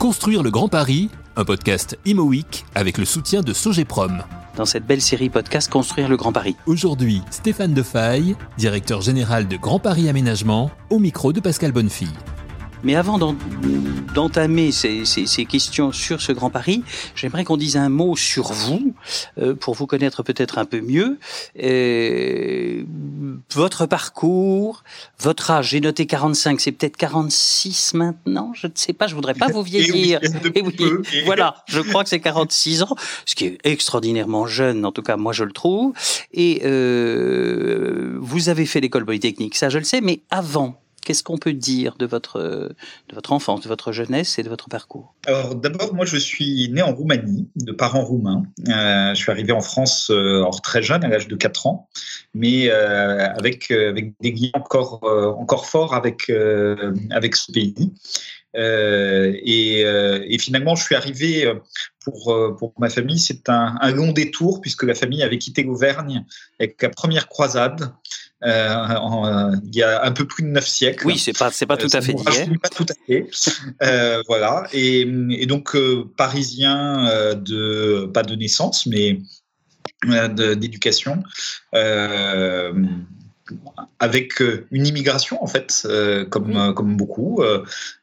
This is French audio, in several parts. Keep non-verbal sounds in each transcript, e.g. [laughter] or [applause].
Construire le Grand Paris, un podcast Imo Week avec le soutien de Sogeprom. Dans cette belle série podcast Construire le Grand Paris. Aujourd'hui, Stéphane Defaille, directeur général de Grand Paris Aménagement, au micro de Pascal Bonnefille. Mais avant d'entamer ces, questions sur ce Grand Paris, j'aimerais qu'on dise un mot sur vous, euh, pour vous connaître peut-être un peu mieux. Euh, votre parcours, votre âge, j'ai noté 45, c'est peut-être 46 maintenant, je ne sais pas, je voudrais pas vous vieillir. [laughs] Et oui, [laughs] [laughs] voilà, je crois que c'est 46 ans, ce qui est extraordinairement jeune, en tout cas moi je le trouve. Et euh, vous avez fait l'école polytechnique, ça je le sais, mais avant, Qu'est-ce qu'on peut dire de votre, de votre enfance, de votre jeunesse et de votre parcours? Alors d'abord, moi je suis né en Roumanie, de parents roumains. Euh, je suis arrivé en France euh, très jeune, à l'âge de 4 ans, mais euh, avec, avec des liens encore, encore forts avec, avec ce pays. Et, finalement, je suis arrivé pour, pour ma famille, c'est un, un, long détour puisque la famille avait quitté l'Auvergne avec la première croisade euh, il y a un peu plus de neuf siècles. Oui, c'est pas c'est pas tout à fait d'hier. Pas tout à fait. Euh, voilà. Et, et donc euh, parisien euh, de pas de naissance, mais d'éducation. avec une immigration en fait, comme comme beaucoup,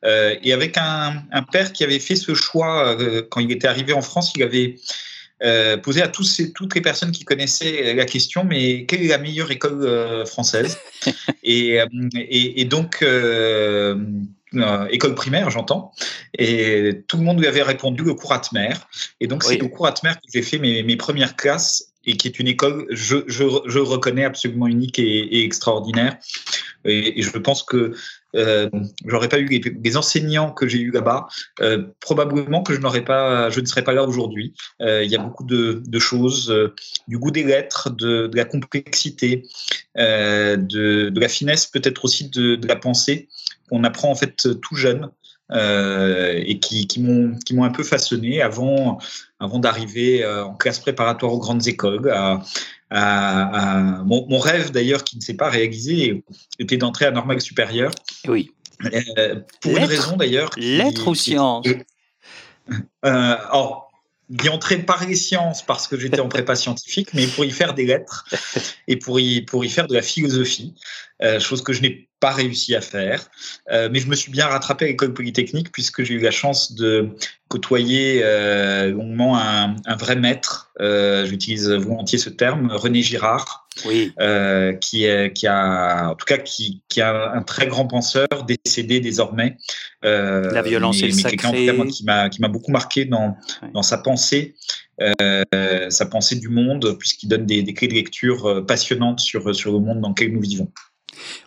et avec un, un, père qui avait fait ce choix quand il était arrivé en France, il avait euh, poser à tous ces, toutes les personnes qui connaissaient la question, mais quelle est la meilleure école euh, française [laughs] et, euh, et, et, donc, euh, école primaire, j'entends. Et tout le monde lui avait répondu le cours Atmer. Et donc, c'est au cours Atmer que j'ai fait mes, mes premières classes et qui est une école, je, je, je reconnais, absolument unique et, et extraordinaire. Et, et, je pense que euh, j'aurais pas eu les, enseignants que j'ai eu là-bas, euh, probablement que je n'aurais pas, je ne serais pas là aujourd'hui. Euh, il y a beaucoup de, choses, du goût des lettres, de, la complexité, de, la finesse, peut-être aussi de, la pensée qu'on apprend en fait tout jeune. Et qui, m'ont un peu façonné avant d'arriver en classe préparatoire aux grandes écoles. À, à mon, mon, rêve d'ailleurs qui ne s'est pas réalisé était d'entrer à Normal supérieur. Oui. Euh, pour une raison d'ailleurs. Lettres ou sciences. Euh, or, d'y entrer par les sciences parce que j'étais en prépa scientifique, mais pour y faire des lettres [laughs] et pour y, pour y faire de la philosophie, euh, chose que je n'ai pas réussi à faire. Euh, mais je me suis bien rattrapé à l'école polytechnique puisque j'ai eu la chance de côtoyer euh, longuement un, un, vrai maître, euh, j'utilise volontiers ce terme, René Girard, oui. euh, qui, est, qui a, en tout cas, qui, qui a un très grand penseur, décédé désormais. Euh, la violence mais, et le sacré. Cas, moi, qui m'a qui m'a beaucoup marqué dans dans sa pensée. Euh, sa pensée du monde, puisqu'il donne des, des, clés de lecture passionnantes sur, sur le monde dans lequel nous vivons.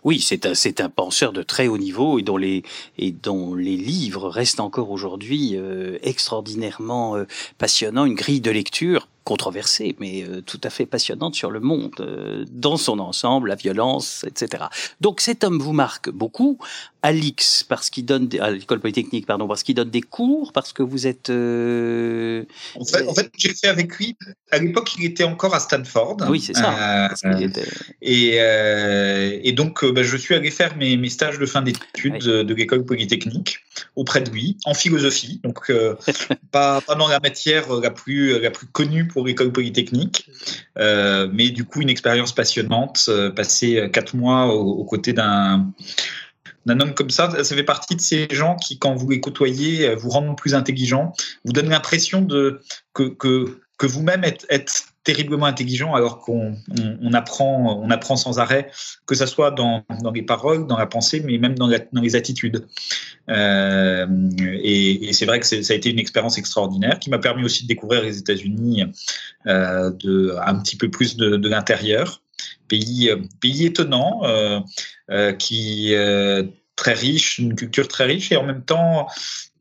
Oui, c'est un, c'est un penseur de très haut niveau et dont les, et dont les livres restent encore aujourd'hui euh, extraordinairement euh, passionnants, une grille de lecture controversée, mais euh, tout à fait passionnante sur le monde, euh, dans son ensemble, la violence, etc. Donc cet homme vous marque beaucoup, Alix, parce qu'il donne, des, à l'école polytechnique, pardon, parce qu'il donne des cours, parce que vous êtes... Euh... En fait, en fait j'ai fait avec lui, à l'époque, il était encore à Stanford. Oui, c'est ça. Était... Et, euh, et donc, bah, je suis allé faire mes, mes stages de fin d'études oui. de, de l'école polytechnique auprès de lui, en philosophie, donc [laughs] pas, pas dans la matière la plus, la plus connue pour l'école polytechnique, euh, mais du coup une expérience passionnante, euh, passer quatre mois aux, aux côtés d'un d'un homme comme ça, ça fait partie de ces gens qui, quand vous les côtoyez, vous rendent plus intelligent, vous donnent l'impression de que, que, vous-même êtes, terriblement intelligent alors qu'on on, apprend, on apprend sans arrêt, que ça soit dans, dans les paroles, dans la pensée, mais même dans, dans les attitudes. Euh, et, c'est vrai que ça a été une expérience extraordinaire qui m'a permis aussi de découvrir les États-Unis euh, un petit peu plus de l'intérieur. Pays, pays étonnant, euh, euh, qui euh, très riche, une culture très riche et en même temps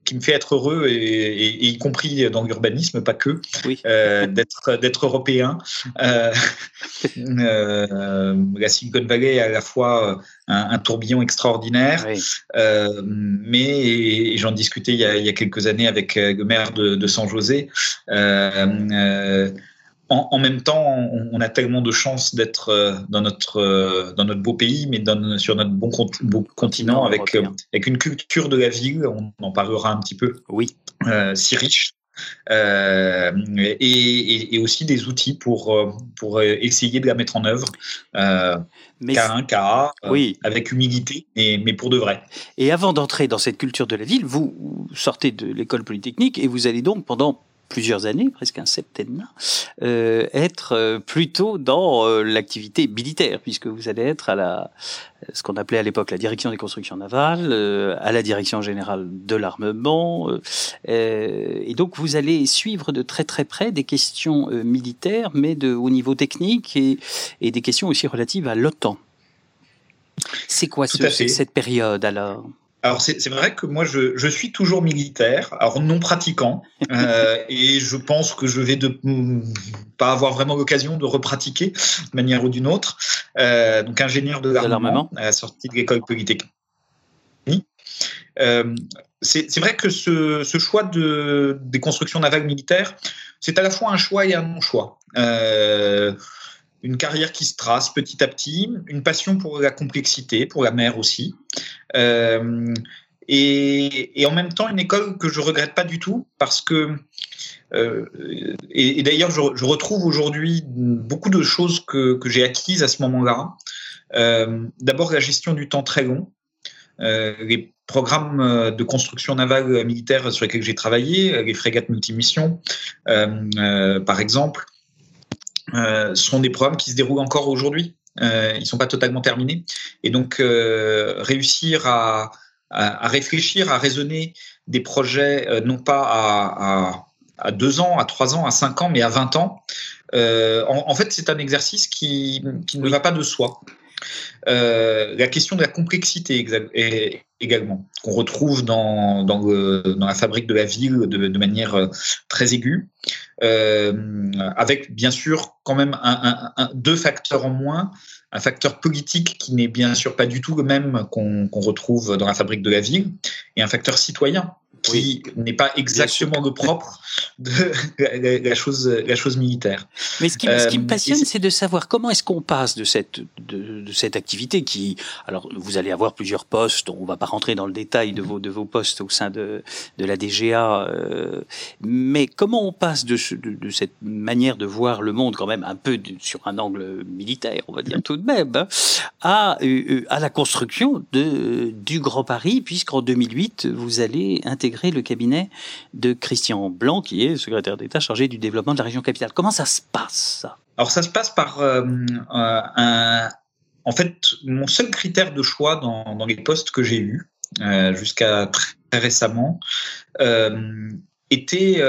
qui me fait être heureux et, et, et y compris dans l'urbanisme, pas que, oui. euh, d'être européen. Euh, euh, la Silicon Valley est à la fois un, un tourbillon extraordinaire, oui. Euh, mais j'en discutais il y, a, il y, a, quelques années avec le maire de, de San José. Euh, en, même temps, on, a tellement de chance d'être dans notre dans notre beau pays, mais sur notre bon, continent avec avec une culture de la ville. On en parlera un petit peu. Oui. si riche. Euh, et, aussi des outils pour, euh, pour essayer de la mettre en œuvre. Euh, cas 1, cas oui. avec humilité, mais, mais pour de vrai. Et avant d'entrer dans cette culture de la ville, vous sortez de l'école polytechnique et vous allez donc pendant plusieurs années, presque un septennat, euh, être euh, plutôt dans euh, l'activité militaire, puisque vous allez être à la, ce qu'on appelait à l'époque la direction des constructions navales, à la direction générale de l'armement, et donc vous allez suivre de très très près des questions militaires, mais de au niveau technique et, et des questions aussi relatives à l'OTAN. C'est quoi ce, cette période alors? Alors c'est vrai que moi je, je, suis toujours militaire, alors non pratiquant, [laughs] euh, et je pense que je vais de pas avoir vraiment l'occasion de repratiquer de manière ou d'une autre. Euh, donc ingénieur de l'armement à la sortie de l'école polytechnique. Euh, c'est vrai que ce, ce, choix de, des constructions navales militaires, c'est à la fois un choix et un non-choix. Euh, une carrière qui se trace petit à petit, une passion pour la complexité, pour la mer aussi. Euh, et, en même temps, une école que je regrette pas du tout parce que, euh, et, d'ailleurs, je, retrouve aujourd'hui beaucoup de choses que, j'ai acquises à ce moment-là. Euh, d'abord, la gestion du temps très long. les programmes de construction navale militaire sur lesquels j'ai travaillé, les frégates multimissions, par exemple, sont des programmes qui se déroulent encore aujourd'hui. Euh, ils ne sont pas totalement terminés. Et donc, euh, réussir à, à, réfléchir, à raisonner des projets, non pas à, à, deux ans, à trois ans, à cinq ans, mais à 20 ans, en, en, fait, c'est un exercice qui, qui ne va pas de soi. Euh, la question de la complexité également, qu'on retrouve dans, dans, dans, la fabrique de la ville de, de manière euh, très aiguë, euh, avec bien sûr quand même deux facteurs en moins. Un facteur politique qui n'est bien sûr pas du tout le même qu'on retrouve dans la fabrique de la ville, et un facteur citoyen qui n'est pas exactement le propre de [laughs] la, chose, la chose militaire. Mais ce qui, ce qui me euh, passionne, c'est de savoir comment est-ce qu'on passe de cette, de, de, cette activité qui, alors vous allez avoir plusieurs postes, on va pas rentrer dans le détail de vos, de vos postes au sein de, de la DGA, euh, mais comment on passe de, de, de, cette manière de voir le monde quand même un peu sur un angle militaire, on va dire tout de même, hein, à, euh, à la construction de, du Grand Paris, puisqu'en 2008, vous allez intégrer le cabinet de Christian Blanc, qui est secrétaire d'État chargé du développement de la région capitale. Comment ça se passe Alors ça se passe par euh, euh, un... En fait, mon seul critère de choix dans, les postes que j'ai eus euh, jusqu'à très récemment était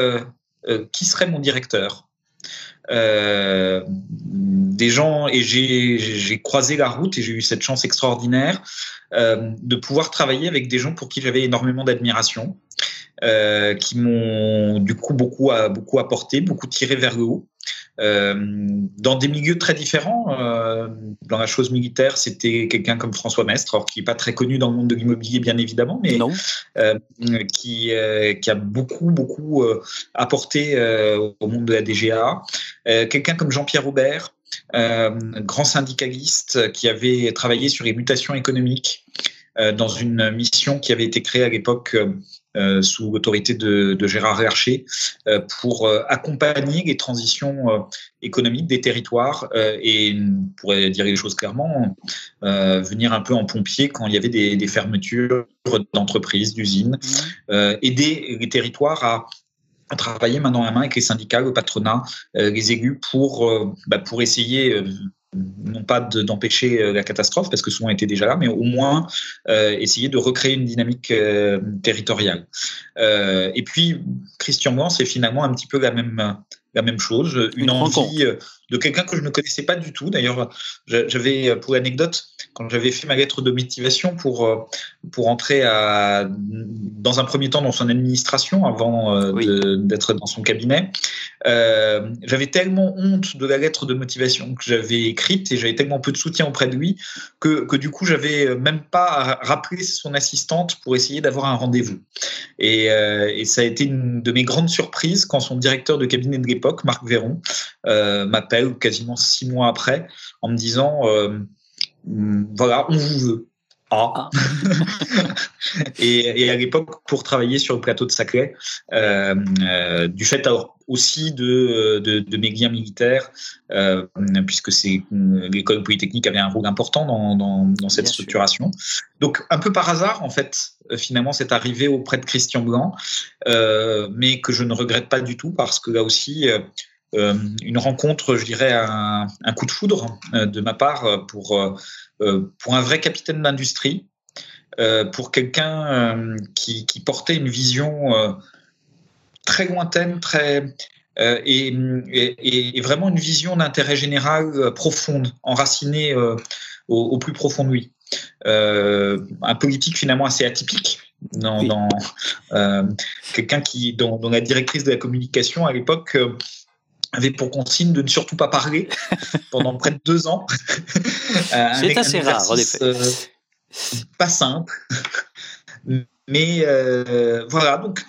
qui serait mon directeur. Des gens et j'ai croisé la route et j'ai eu cette chance extraordinaire de pouvoir travailler avec des gens pour qui j'avais énormément d'admiration euh, qui m'ont du coup beaucoup, beaucoup apporté, beaucoup tiré vers le haut. Euh, dans des milieux très différents. Euh, dans la chose militaire, c'était quelqu'un comme François Mestre, alors qui n'est pas très connu dans le monde de l'immobilier, bien évidemment, mais euh, qui, qui a beaucoup, beaucoup apporté au monde de la DGA. quelqu'un comme Jean-Pierre Aubert, grand syndicaliste qui avait travaillé sur les mutations économiques dans une mission qui avait été créée à l'époque sous l'autorité de, de, Gérard Hercher euh, pour euh, accompagner les transitions économiques des territoires et, pour dire les choses clairement, venir un peu en pompier quand il y avait des, des fermetures d'entreprises, d'usines, mmh. aider les territoires à à travailler main dans la main avec les syndicats, le patronat, les aigus pour, bah, pour essayer non pas d'empêcher euh, la catastrophe, parce que souvent était déjà là, mais au moins euh, essayer de recréer une dynamique euh, territoriale. et puis, Christian Moin, c'est finalement un petit peu la même, la même chose, une, envie, de quelqu'un que je ne connaissais pas du tout. D'ailleurs, j'avais, pour l'anecdote, quand j'avais fait ma lettre de motivation pour, euh, pour entrer à, dans un premier temps dans son administration avant euh, d'être dans son cabinet, euh, j'avais tellement honte de la lettre de motivation que j'avais écrite et j'avais tellement peu de soutien auprès de lui que, que du coup, j'avais même pas rappelé son assistante pour essayer d'avoir un rendez-vous. Et, et, ça a été une de mes grandes surprises quand son directeur de cabinet de l'époque, Marc Véron, m'appelle quasiment six mois après en me disant Mm, voilà, on vous veut. Ah. [laughs] et, à l'époque, pour travailler sur le plateau de Saclay, euh, euh, du fait aussi de, de, mes liens militaires, euh, puisque c'est l'école polytechnique avait un rôle important dans, dans, cette structuration. Donc, un peu par hasard, en fait, finalement, c'est arrivé auprès de Christian Blanc, mais que je ne regrette pas du tout parce que là aussi, euh, une rencontre, je dirais, un, un coup de foudre euh, de ma part pour, euh, pour un vrai capitaine d'industrie, pour quelqu'un qui, qui, portait une vision très lointaine, très et, et, et, vraiment une vision d'intérêt général profonde, enracinée au, au, plus profond de lui. un politique finalement assez atypique, dans, dans quelqu'un qui dont, dont, la directrice de la communication à l'époque avait pour consigne de ne surtout pas parler [laughs] pendant près de deux ans. [laughs] Euh, C'est assez rare, en effet. Euh, pas simple. [laughs] Mais euh, voilà, donc,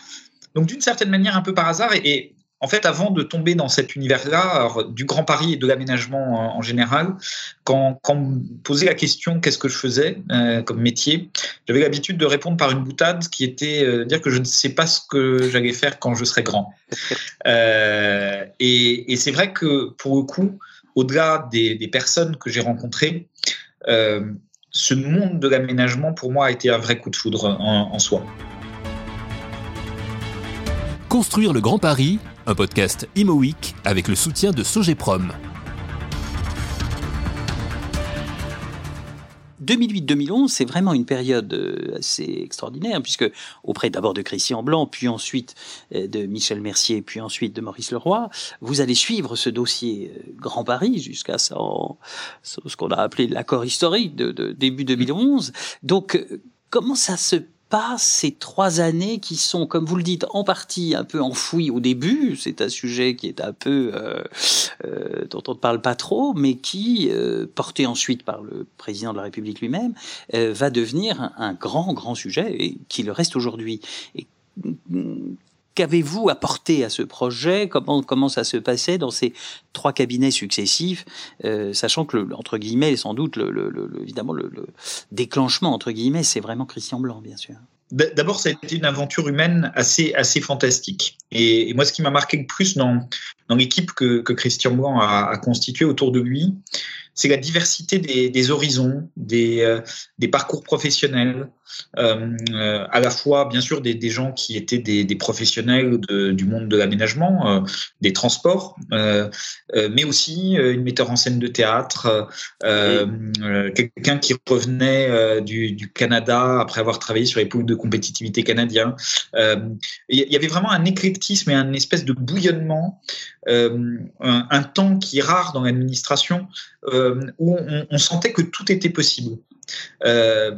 donc d'une certaine manière, un peu par hasard, et, en fait, avant de tomber dans cet univers-là, du Grand Paris et de l'aménagement en, général, quand, quand, on me posait la question qu'est-ce que je faisais euh, comme métier, j'avais l'habitude de répondre par une boutade qui était euh, dire que je ne sais pas ce que j'allais faire quand je serai grand. [laughs] Euh, et, et c'est vrai que pour le coup, au-delà des, des, personnes que j'ai rencontrées, ce monde de l'aménagement pour moi a été un vrai coup de foudre en, en soi. Construire le Grand Paris un podcast Imo Week avec le soutien de Sogeprom. 2008-2011, c'est vraiment une période euh, assez extraordinaire, puisque auprès d'abord de Christian Blanc, puis ensuite euh, de Michel Mercier, puis ensuite de Maurice Leroy, vous allez suivre ce dossier euh, Grand Paris jusqu'à ce qu'on a appelé l'accord historique de, de, début 2011. Donc, comment ça se pas ces trois années qui sont, comme vous le dites, en partie un peu enfouies au début. C'est un sujet qui est un peu euh, euh, dont on ne parle pas trop, mais qui, euh, porté ensuite par le président de la République lui-même, va devenir un, un, grand, grand sujet et qui le reste aujourd'hui. Qu'avez-vous apporté à ce projet? Comment, comment ça se passait dans ces trois cabinets successifs, euh, sachant que, entre guillemets, sans doute, le, évidemment, le, déclenchement, entre guillemets, c'est vraiment Christian Blanc, bien sûr. D'abord, ça a été une aventure humaine assez, assez fantastique. Et, moi, ce qui m'a marqué le plus dans, l'équipe que, Christian Blanc a constituée autour de lui, c'est la diversité des, horizons, des, euh, des, parcours professionnels, euh, euh, à la fois bien sûr des, gens qui étaient des, professionnels du monde de l'aménagement, des transports, mais aussi une metteur en scène de théâtre, quelqu'un qui revenait du, Canada après avoir travaillé sur les pôles de compétitivité canadiens. Il y avait vraiment un éclectisme et un espèce de bouillonnement, un, un, temps qui est rare dans l'administration euh, où on, sentait que tout était possible. Euh,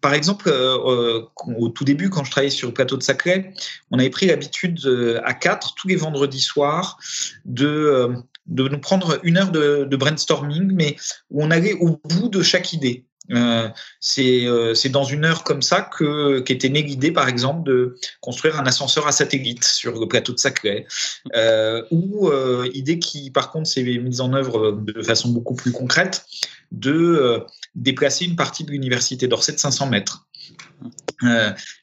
par exemple, euh, au tout début, quand je travaillais sur le plateau de Saclay, on avait pris l'habitude à quatre, tous les vendredis soirs, de, de nous prendre une heure de, de brainstorming, mais où on allait au bout de chaque idée. Euh, euh, c'est dans une heure comme ça qu'était née l'idée, par exemple, de construire un ascenseur à satellite sur le plateau de Saclay, euh, ou idée qui, par contre, s'est mise en œuvre de façon beaucoup plus concrète, de déplacer une partie de l'université d'Orsay de 500 mètres.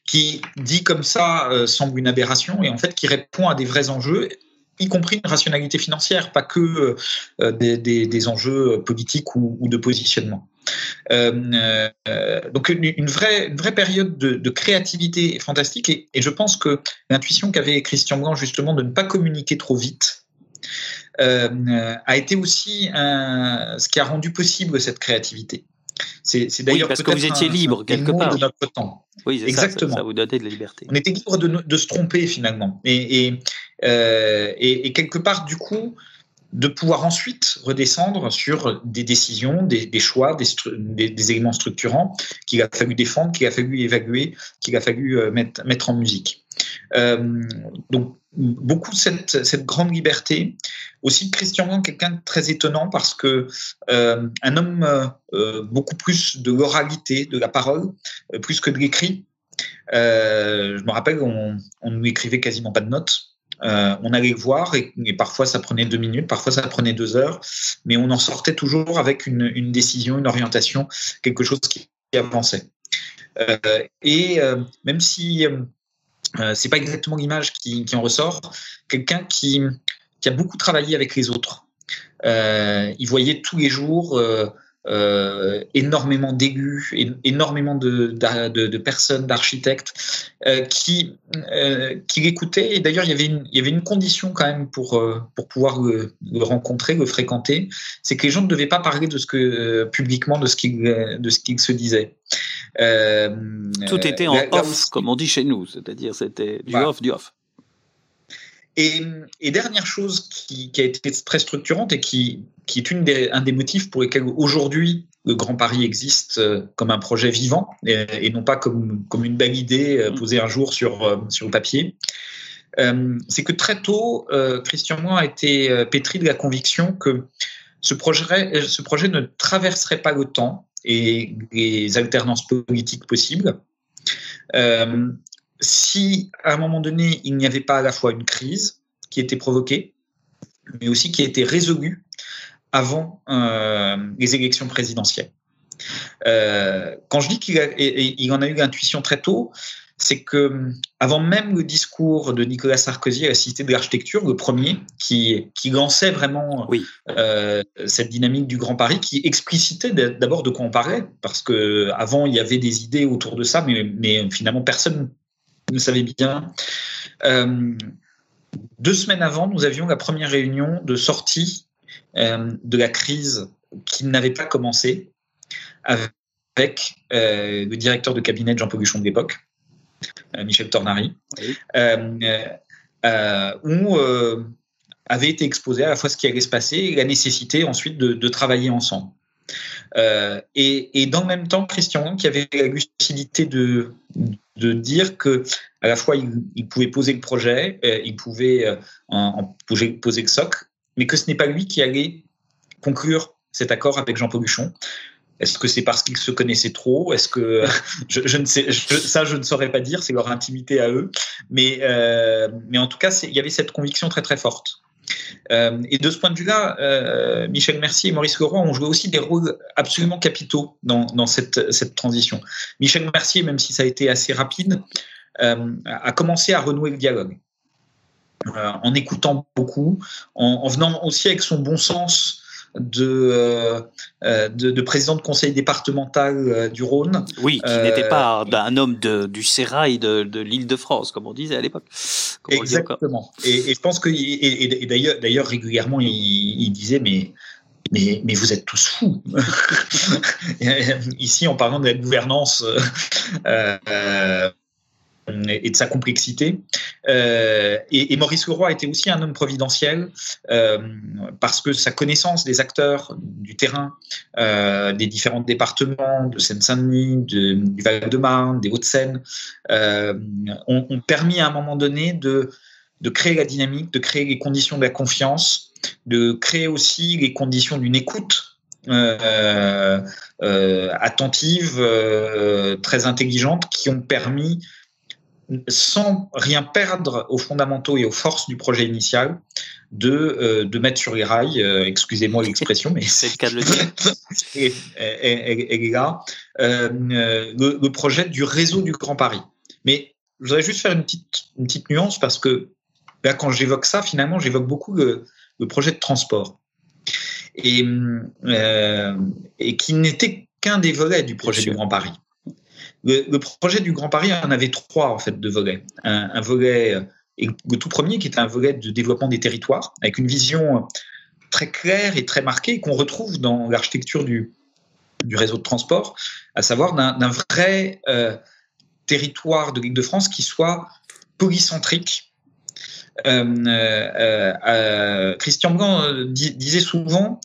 qui dit comme ça semble une aberration et en fait qui répond à des vrais enjeux y compris une rationalité financière, pas que des, enjeux politiques ou de positionnement. Euh, euh, donc une, vraie, une vraie période de, de créativité fantastique et, et, je pense que l'intuition qu'avait Christian Blanc justement de ne pas communiquer trop vite euh, a été aussi un, ce qui a rendu possible cette créativité. C'est d'ailleurs oui, parce que vous étiez libre quelque part de notre temps. Oui, exactement. Ça, ça, vous donnait de la liberté. On était libre de, de se tromper finalement et, et, et, et quelque part du coup de pouvoir ensuite redescendre sur des décisions, des, choix, des, éléments structurants qu'il a fallu défendre, qu'il a fallu évaluer, qu'il a fallu euh, mettre, en musique. Euh, donc, beaucoup cette, grande liberté. Aussi, Christian quelqu'un de très étonnant parce que euh, un homme beaucoup plus de l'oralité, de la parole, plus que de l'écrit. je me rappelle, on, on ne écrivait quasiment pas de notes. Euh, on allait voir et, parfois ça prenait deux minutes, parfois ça prenait deux heures, mais on en sortait toujours avec une, décision, une orientation, quelque chose qui avançait. Euh, et euh, même si c'est pas exactement l'image qui, en ressort, quelqu'un qui, qui, a beaucoup travaillé avec les autres. il voyait tous les jours euh, énormément d'élus, énormément de, de, personnes, d'architectes euh, qui, euh, qui l'écoutaient. Et d'ailleurs, il, y avait une, il y avait une condition quand même pour, pour pouvoir le, rencontrer, le fréquenter, c'est que les gens ne devaient pas parler de ce que, publiquement de ce qu'ils qu se disasaient. Tout était en off, comme on dit chez nous, c'est-à-dire c'était du off, du off. Et, dernière chose qui, a été très structurante et qui, qui est une des, un des motifs pour lesquels aujourd'hui le Grand Paris existe euh, comme un projet vivant et, non pas comme, comme une belle idée euh, posée un jour sur, euh, sur le papier, c'est que très tôt, Christian Moin a été pétri de la conviction que ce projet, ce projet ne traverserait pas le temps et les alternances politiques possibles si à un moment donné, il n'y avait pas à la fois une crise qui était provoquée, mais aussi qui a été résolue avant euh, les élections présidentielles. Euh, quand je dis qu'il en a eu l'intuition très tôt, c'est que avant même le discours de Nicolas Sarkozy à la Cité de l'Architecture, le premier, qui, qui lançait vraiment euh, cette dynamique du Grand Paris, qui explicitait d'abord de quoi on parlait, parce que avant il y avait des idées autour de ça, mais, mais finalement personne vous le savez bien. Euh, deux semaines avant, nous avions la première réunion de sortie euh, de la crise qui n'avait pas commencé avec euh, le directeur de cabinet de Jean Poguchon de l'époque, Michel Tornari, où avait été exposé à la fois ce qui allait se passer et la nécessité ensuite de travailler ensemble. Euh, et, dans le même temps, Christian qui avait la lucidité de, de dire que à la fois il, pouvait poser le projet, euh, il pouvait euh, en, poser, le socle, mais que ce n'est pas lui qui allait conclure cet accord avec Jean Pauluchon. Est-ce que c'est parce qu'ils se connaissaient trop? Est-ce que [laughs] je, ne sais ça je ne saurais pas dire, c'est leur intimité à eux. Mais mais en tout cas, il y avait cette conviction très très forte. Euh, et de ce point de vue-là, euh, Michel Mercier et Maurice Leroy ont joué aussi des rôles absolument capitaux dans, cette, transition. Michel Mercier, même si ça a été assez rapide, euh, a commencé à renouer le dialogue. en écoutant beaucoup, en, venant aussi avec son bon sens euh, euh, de, de, président de conseil départemental euh, du Rhône. Oui, qui n'était pas un homme de, du Sérail de, de l'île de France, comme on disait à l'époque. Exactement. Et, je pense que, et, d'ailleurs, d'ailleurs régulièrement, il, disait, mais mais, mais, vous êtes tous fous. [laughs] Ici, en parlant de la gouvernance euh, et de sa complexité. Euh, et, Maurice Leroy était aussi un homme providentiel euh, parce que sa connaissance des acteurs du terrain, euh, des différents départements de Seine-Saint-Denis, du Val-de-Marne, des Hauts-de-Seine, ont, permis à un moment donné de, créer la dynamique, de créer les conditions de la confiance, de créer aussi les conditions d'une écoute euh, euh, attentive, euh, très intelligente, qui ont permis sans rien perdre aux fondamentaux et aux forces du projet initial, de, euh, de mettre sur les rails, euh, excusez-moi l'expression, mais c'est le cas de le dire. [laughs] là, euh, le, projet du réseau du Grand Paris. Mais je voudrais juste faire une petite, une petite nuance parce que là, quand j'évoque ça, finalement, j'évoque beaucoup le, le, projet de transport. Et, et qui n'était qu'un des volets du projet du Grand Paris. Le, projet du Grand Paris en avait trois en fait de volets. Un, volet, euh, le tout premier qui était un volet de développement des territoires, avec une vision très claire et très marquée qu'on retrouve dans l'architecture du, réseau de transport, à savoir d'un vrai euh, territoire de l'Île-de-France qui soit polycentrique, Christian Blanc disait souvent,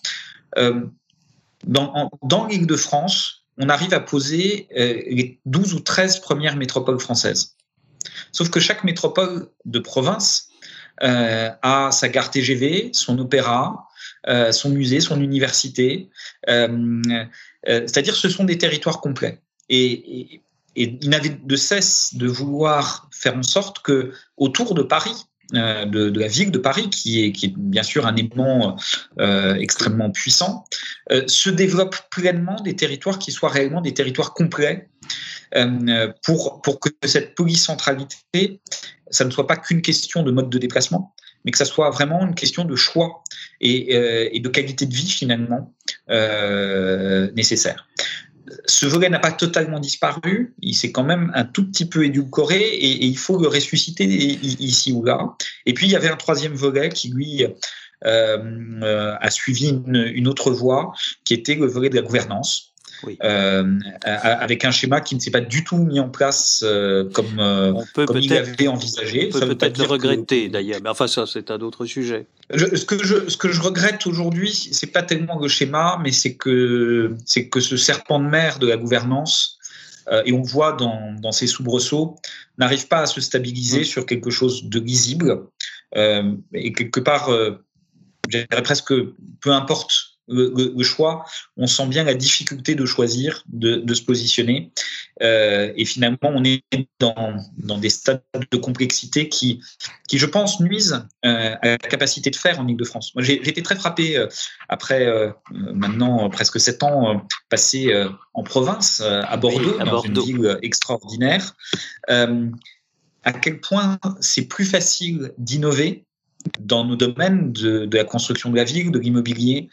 dans, dans l'île de France, on arrive à poser les 12 ou 13 premières métropoles françaises. Sauf que chaque métropole de province a sa gare TGV, son opéra, son musée, son université. C'est-à-dire ce sont des territoires complets. Et, il n'avait de cesse de vouloir faire en sorte que autour de Paris, euh, de, la ville de Paris, qui est, qui est bien sûr un aimant euh, extrêmement puissant, euh, se développent pleinement des territoires qui soient réellement des territoires complets pour, pour que cette polycentralité, ça ne soit pas qu'une question de mode de déplacement, mais que ça soit vraiment une question de choix et de qualité de vie finalement nécessaire ce volet n'a pas totalement disparu, il s'est quand même un tout petit peu édulcoré et, il faut le ressusciter ici ou là. Et puis il y avait un troisième volet qui lui euh, a suivi une, autre voie, qui était le volet de la gouvernance. Euh, avec un schéma qui ne s'est pas du tout mis en place euh, comme, euh, comme il avait envisagé. On peut peut-être le regretter d'ailleurs, mais enfin ça c'est un autre sujet. ce, que je, ce que je regrette aujourd'hui, c'est pas tellement le schéma, mais c'est que, c'est que ce serpent de mer de la gouvernance, et on voit dans, dans ces soubresauts, n'arrive pas à se stabiliser mmh. sur quelque chose de lisible. et quelque part, je dirais presque, peu importe le, choix, on sent bien la difficulté de choisir, de, se positionner. Euh, et finalement, on est dans, dans, des stades de complexité qui, qui je pense, nuisent euh, à la capacité de faire en Ile-de-France. Moi, j'ai été très frappé euh, après maintenant presque sept ans passés en province, à Bordeaux, dans une ville extraordinaire, à quel point c'est plus facile d'innover dans nos domaines de, la construction de la ville, de l'immobilier,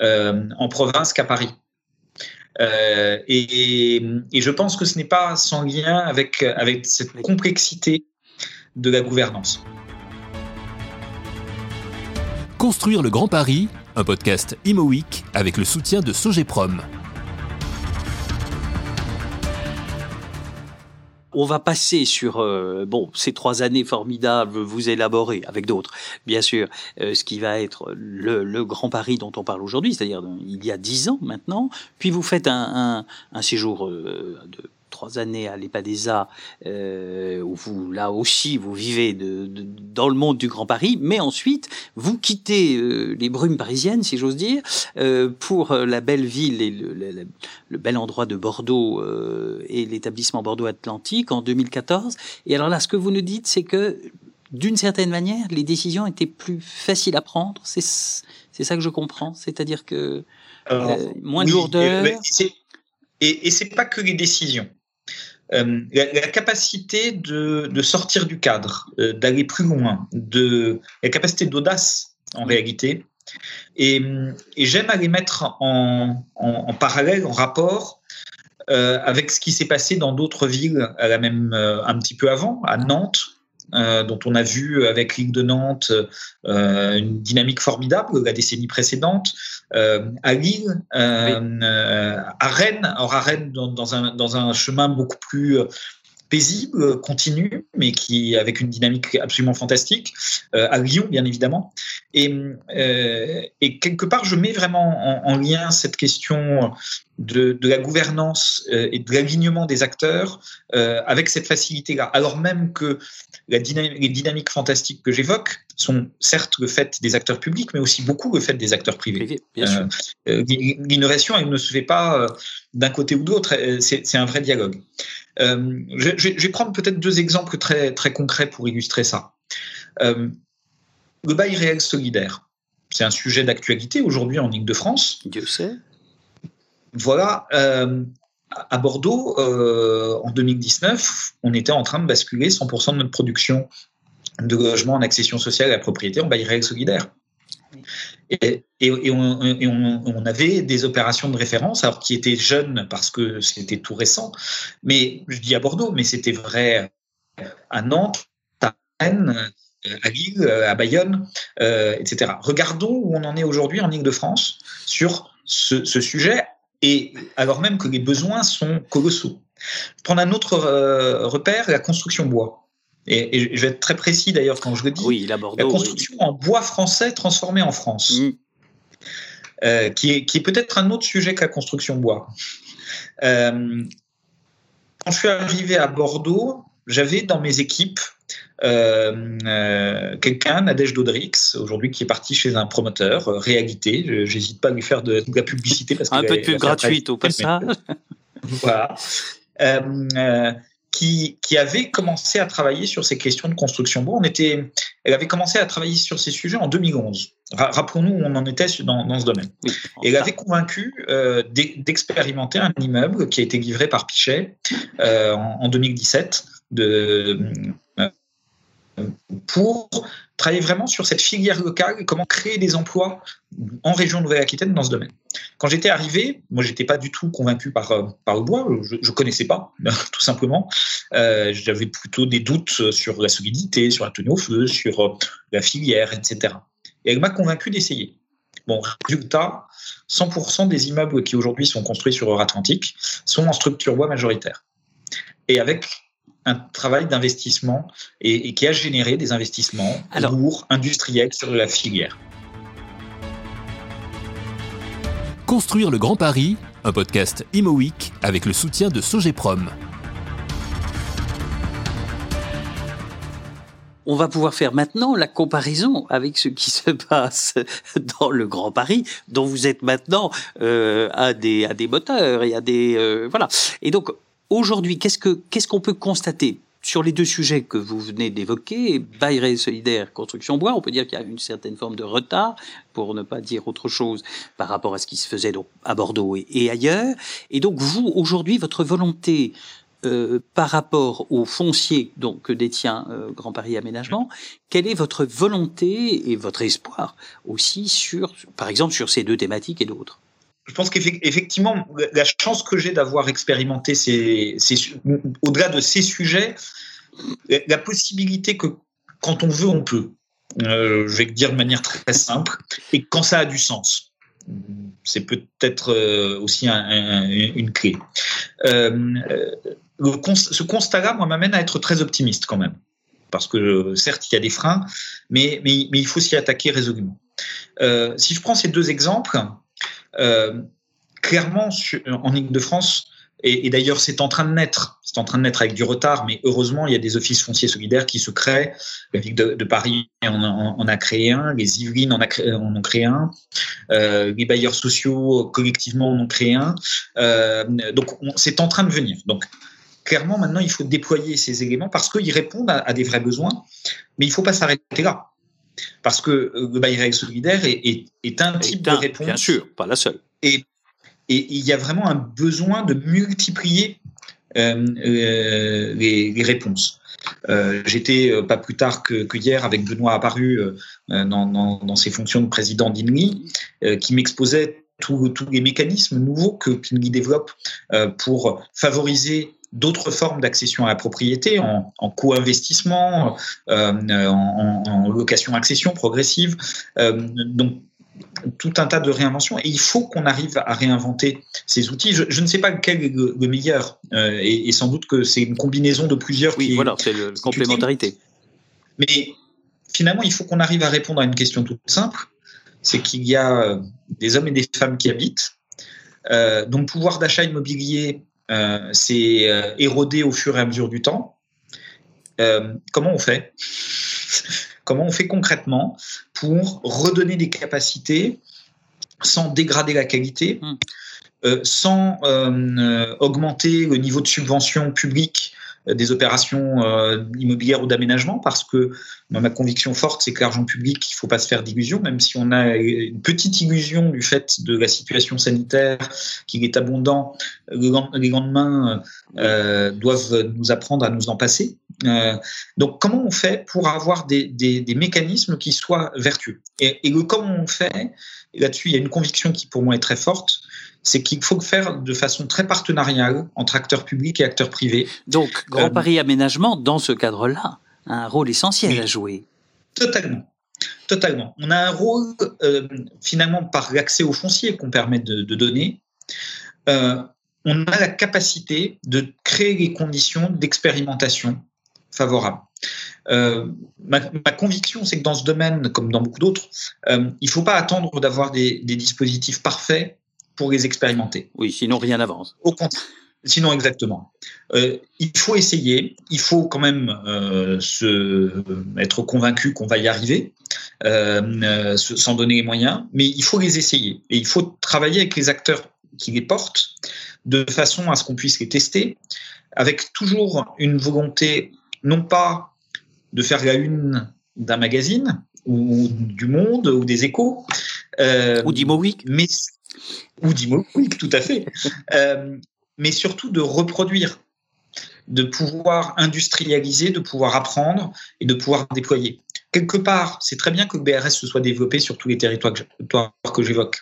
euh, en province qu'à Paris. Euh, et, je pense que ce n'est pas sans lien avec, cette complexité de la gouvernance. Construire le Grand Paris, un podcast Imo avec le soutien de Sogeprom. On va passer sur euh, bon ces trois années formidables. Vous élaborez avec d'autres, bien sûr, euh, ce qui va être le, Grand Paris dont on parle aujourd'hui, c'est-à-dire il y a dix ans maintenant. Puis vous faites un, un séjour euh, de trois années à l'EPADESA, euh, où vous, là aussi, vous vivez de, dans le monde du Grand Paris, mais ensuite, vous quittez euh, les brumes parisiennes, si j'ose dire, euh, pour la belle ville et le, bel endroit de Bordeaux et l'établissement Bordeaux Atlantique en 2014. Et alors là, ce que vous nous dites, c'est que d'une certaine manière, les décisions étaient plus faciles à prendre. C'est ça que je comprends. C'est-à-dire que moins de lourdeur. Et, et c'est pas que les décisions. Euh, la, capacité de, sortir du cadre, euh, d'aller plus loin, de, la capacité d'audace en réalité. Et, j'aime aller mettre en, parallèle, en rapport euh, avec ce qui s'est passé dans d'autres villes à la même, un petit peu avant, à Nantes, euh, dont on a vu avec Ligue de Nantes euh, une dynamique formidable la décennie précédente, euh, à Lille, à Rennes, alors à Rennes dans, un, dans un chemin beaucoup plus paisible, continu, mais qui avec une dynamique absolument fantastique, à Lyon bien évidemment. Et, et, quelque part, je mets vraiment en lien cette question de, la gouvernance euh, et de l'alignement des acteurs euh, avec cette facilité-là. Alors même que la les dynamiques fantastiques que j'évoque sont certes le fait des acteurs publics, mais aussi beaucoup le fait des acteurs privés. Euh, l'innovation, elle ne se fait pas d'un côté ou de l'autre, c'est un vrai dialogue. Je, je, vais prendre peut-être deux exemples très, très concrets pour illustrer ça. le bail réel solidaire, c'est un sujet d'actualité aujourd'hui en Ile-de-France. Dieu sait voilà, euh, à Bordeaux, euh, en 2019, on était en train de basculer 100% de notre production de logements en accession sociale à la propriété en bail réel solidaire. Et, on, avait des opérations de référence, alors qui étaient jeunes parce que c'était tout récent, mais je dis à Bordeaux, mais c'était vrai à Nantes, à Rennes, à Lille, à Bayonne, euh, etc. Regardons où on en est aujourd'hui en Ile-de-France sur ce, sujet et alors même que les besoins sont colossaux. Prendre un autre euh, repère, la construction bois. Et, je vais être très précis d'ailleurs quand je le dis, oui, la, construction en bois français transformé en France, mm. euh, qui est, qui est peut-être un autre sujet que la construction bois. Euh, quand je suis arrivé à Bordeaux, j'avais dans mes équipes euh, quelqu'un, Nadège Dodrix, aujourd'hui qui est parti chez un promoteur, réalité. J'hésite pas à lui faire de, la publicité parce un peu de pub gratuite au passage. voilà qui, qui, avait commencé à travailler sur ces questions de construction bois. On était, elle avait commencé à travailler sur ces sujets en 2011. Rappelons-nous où on en était dans, dans ce domaine. et elle avait convaincu euh, d'expérimenter un immeuble qui a été livré par Pichet euh, en, en, 2017 de, pour travailler vraiment sur cette filière locale et comment créer des emplois en région Nouvelle-Aquitaine dans ce domaine. Quand j'étais arrivé, moi j'étais pas du tout convaincu par, euh, par le bois, je, ne connaissais pas, [laughs] tout simplement. Euh, j'avais plutôt des doutes sur la solidité, sur la tenue au feu, sur euh, la filière, etc. Et elle m'a convaincu d'essayer. Bon, résultat, 100% des immeubles qui aujourd'hui sont construits sur Euratlantique sont en structure bois majoritaire. Et avec un travail d'investissement et, qui a généré des investissements lourds, industriels sur la filière. Construire le Grand Paris, un podcast Imo avec le soutien de Sogeprom. on va pouvoir faire maintenant la comparaison avec ce qui se passe dans le Grand Paris, dont vous êtes maintenant euh, à des à des moteurs et à des euh, voilà. Et donc Aujourd'hui, qu'est-ce que qu'est-ce qu'on peut constater sur les deux sujets que vous venez d'évoquer, bail solidaire, construction bois, on peut dire qu'il y a une certaine forme de retard, pour ne pas dire autre chose, par rapport à ce qui se faisait à Bordeaux et, ailleurs. Et donc, vous, aujourd'hui, votre volonté euh, par rapport au foncier donc, que détient euh, Grand Paris Aménagement, quelle est votre volonté et votre espoir aussi sur, par exemple, sur ces deux thématiques et d'autres? Je pense qu'effectivement, la chance que j'ai d'avoir expérimenté ces, au-delà de ces sujets, la possibilité que quand on veut, on peut. Euh, je vais le dire de manière très simple, et quand ça a du sens. C'est peut-être euh, aussi une clé. Euh, ce constat-là, moi, m'amène à être très optimiste quand même. Parce que certes, il y a des freins, mais, il faut s'y attaquer résolument. si je prends ces deux exemples, clairement, en Ile-de-France, et, d'ailleurs, c'est en train de naître. C'est en train de naître avec du retard, mais heureusement, il y a des offices fonciers solidaires qui se créent. La ville de, Paris en, a créé un, les Yvelines en, ont créé un, euh, les bailleurs sociaux collectivement en ont créé un. Euh, donc, c'est en train de venir. Donc, clairement, maintenant, il faut déployer ces éléments parce qu'ils répondent à, des vrais besoins, mais il ne faut pas s'arrêter là. Parce que euh, le bail solidaire est, est, un type de réponse. Bien sûr, pas la seule. Et, et il y a vraiment un besoin de multiplier euh, euh, les, réponses. J'étais pas plus tard que, hier avec Benoît Apparu dans, dans, ses fonctions de président d'INLI, qui m'exposait tous les mécanismes nouveaux que PINLI développe pour favoriser d'autres formes d'accession à la propriété en, en co-investissement, euh, en, en location-accession progressive. Euh, donc, tout un tas de réinventions et il faut qu'on arrive à réinventer ces outils. Je, ne sais pas lequel est le, meilleur euh, et, sans doute que c'est une combinaison de plusieurs. Oui, voilà, c'est la complémentarité. Mais finalement, il faut qu'on arrive à répondre à une question toute simple c'est qu'il y a des hommes et des femmes qui habitent, euh, le pouvoir d'achat immobilier c'est euh, érodé au fur et à mesure du temps. Euh, comment on fait [laughs] Comment on fait concrètement pour redonner des capacités sans dégrader la qualité, hmm. sans augmenter le niveau de subvention publique euh, des opérations euh, immobilières ou d'aménagement parce que ma conviction forte, c'est que l'argent public, il ne faut pas se faire d'illusions, même si on a une petite illusion du fait de la situation sanitaire, qu'il est abondant, les lendemains euh, doivent nous apprendre à nous en passer. Euh, donc, comment on fait pour avoir des mécanismes qui soient vertueux? Et, et le comment on fait, là-dessus, il y a une conviction qui pour moi est très forte, c'est qu'il faut faire de façon très partenariale entre acteurs publics et acteurs privés. Donc, Grand euh, Paris Aménagement, dans ce cadre-là, a un rôle essentiel à jouer. Totalement. Totalement. On a un rôle, euh, finalement, par l'accès aux fonciers qu'on permet de, donner, euh, on a la capacité de créer les conditions d'expérimentation favorables. ma, conviction, c'est que dans ce domaine, comme dans beaucoup d'autres, il ne faut pas attendre d'avoir des, des, dispositifs parfaits pour les expérimenter. Oui, sinon rien n'avance. Au contraire. Sinon, exactement. Euh, il faut essayer, il faut quand même euh, se, être convaincu qu'on va y arriver, euh, sans donner les moyens, mais il faut les essayer. Et il faut travailler avec les acteurs qui les portent, de façon à ce qu'on puisse les tester, avec toujours une volonté, non pas de faire la une d'un magazine, ou du Monde, ou des échos. ou d'Imo Mais, ou d'Imo tout à fait [laughs] mais surtout de reproduire, de pouvoir industrialiser, de pouvoir apprendre et de pouvoir déployer. Quelque part, c'est très bien que le BRS se soit développé sur tous les territoires que j'évoque.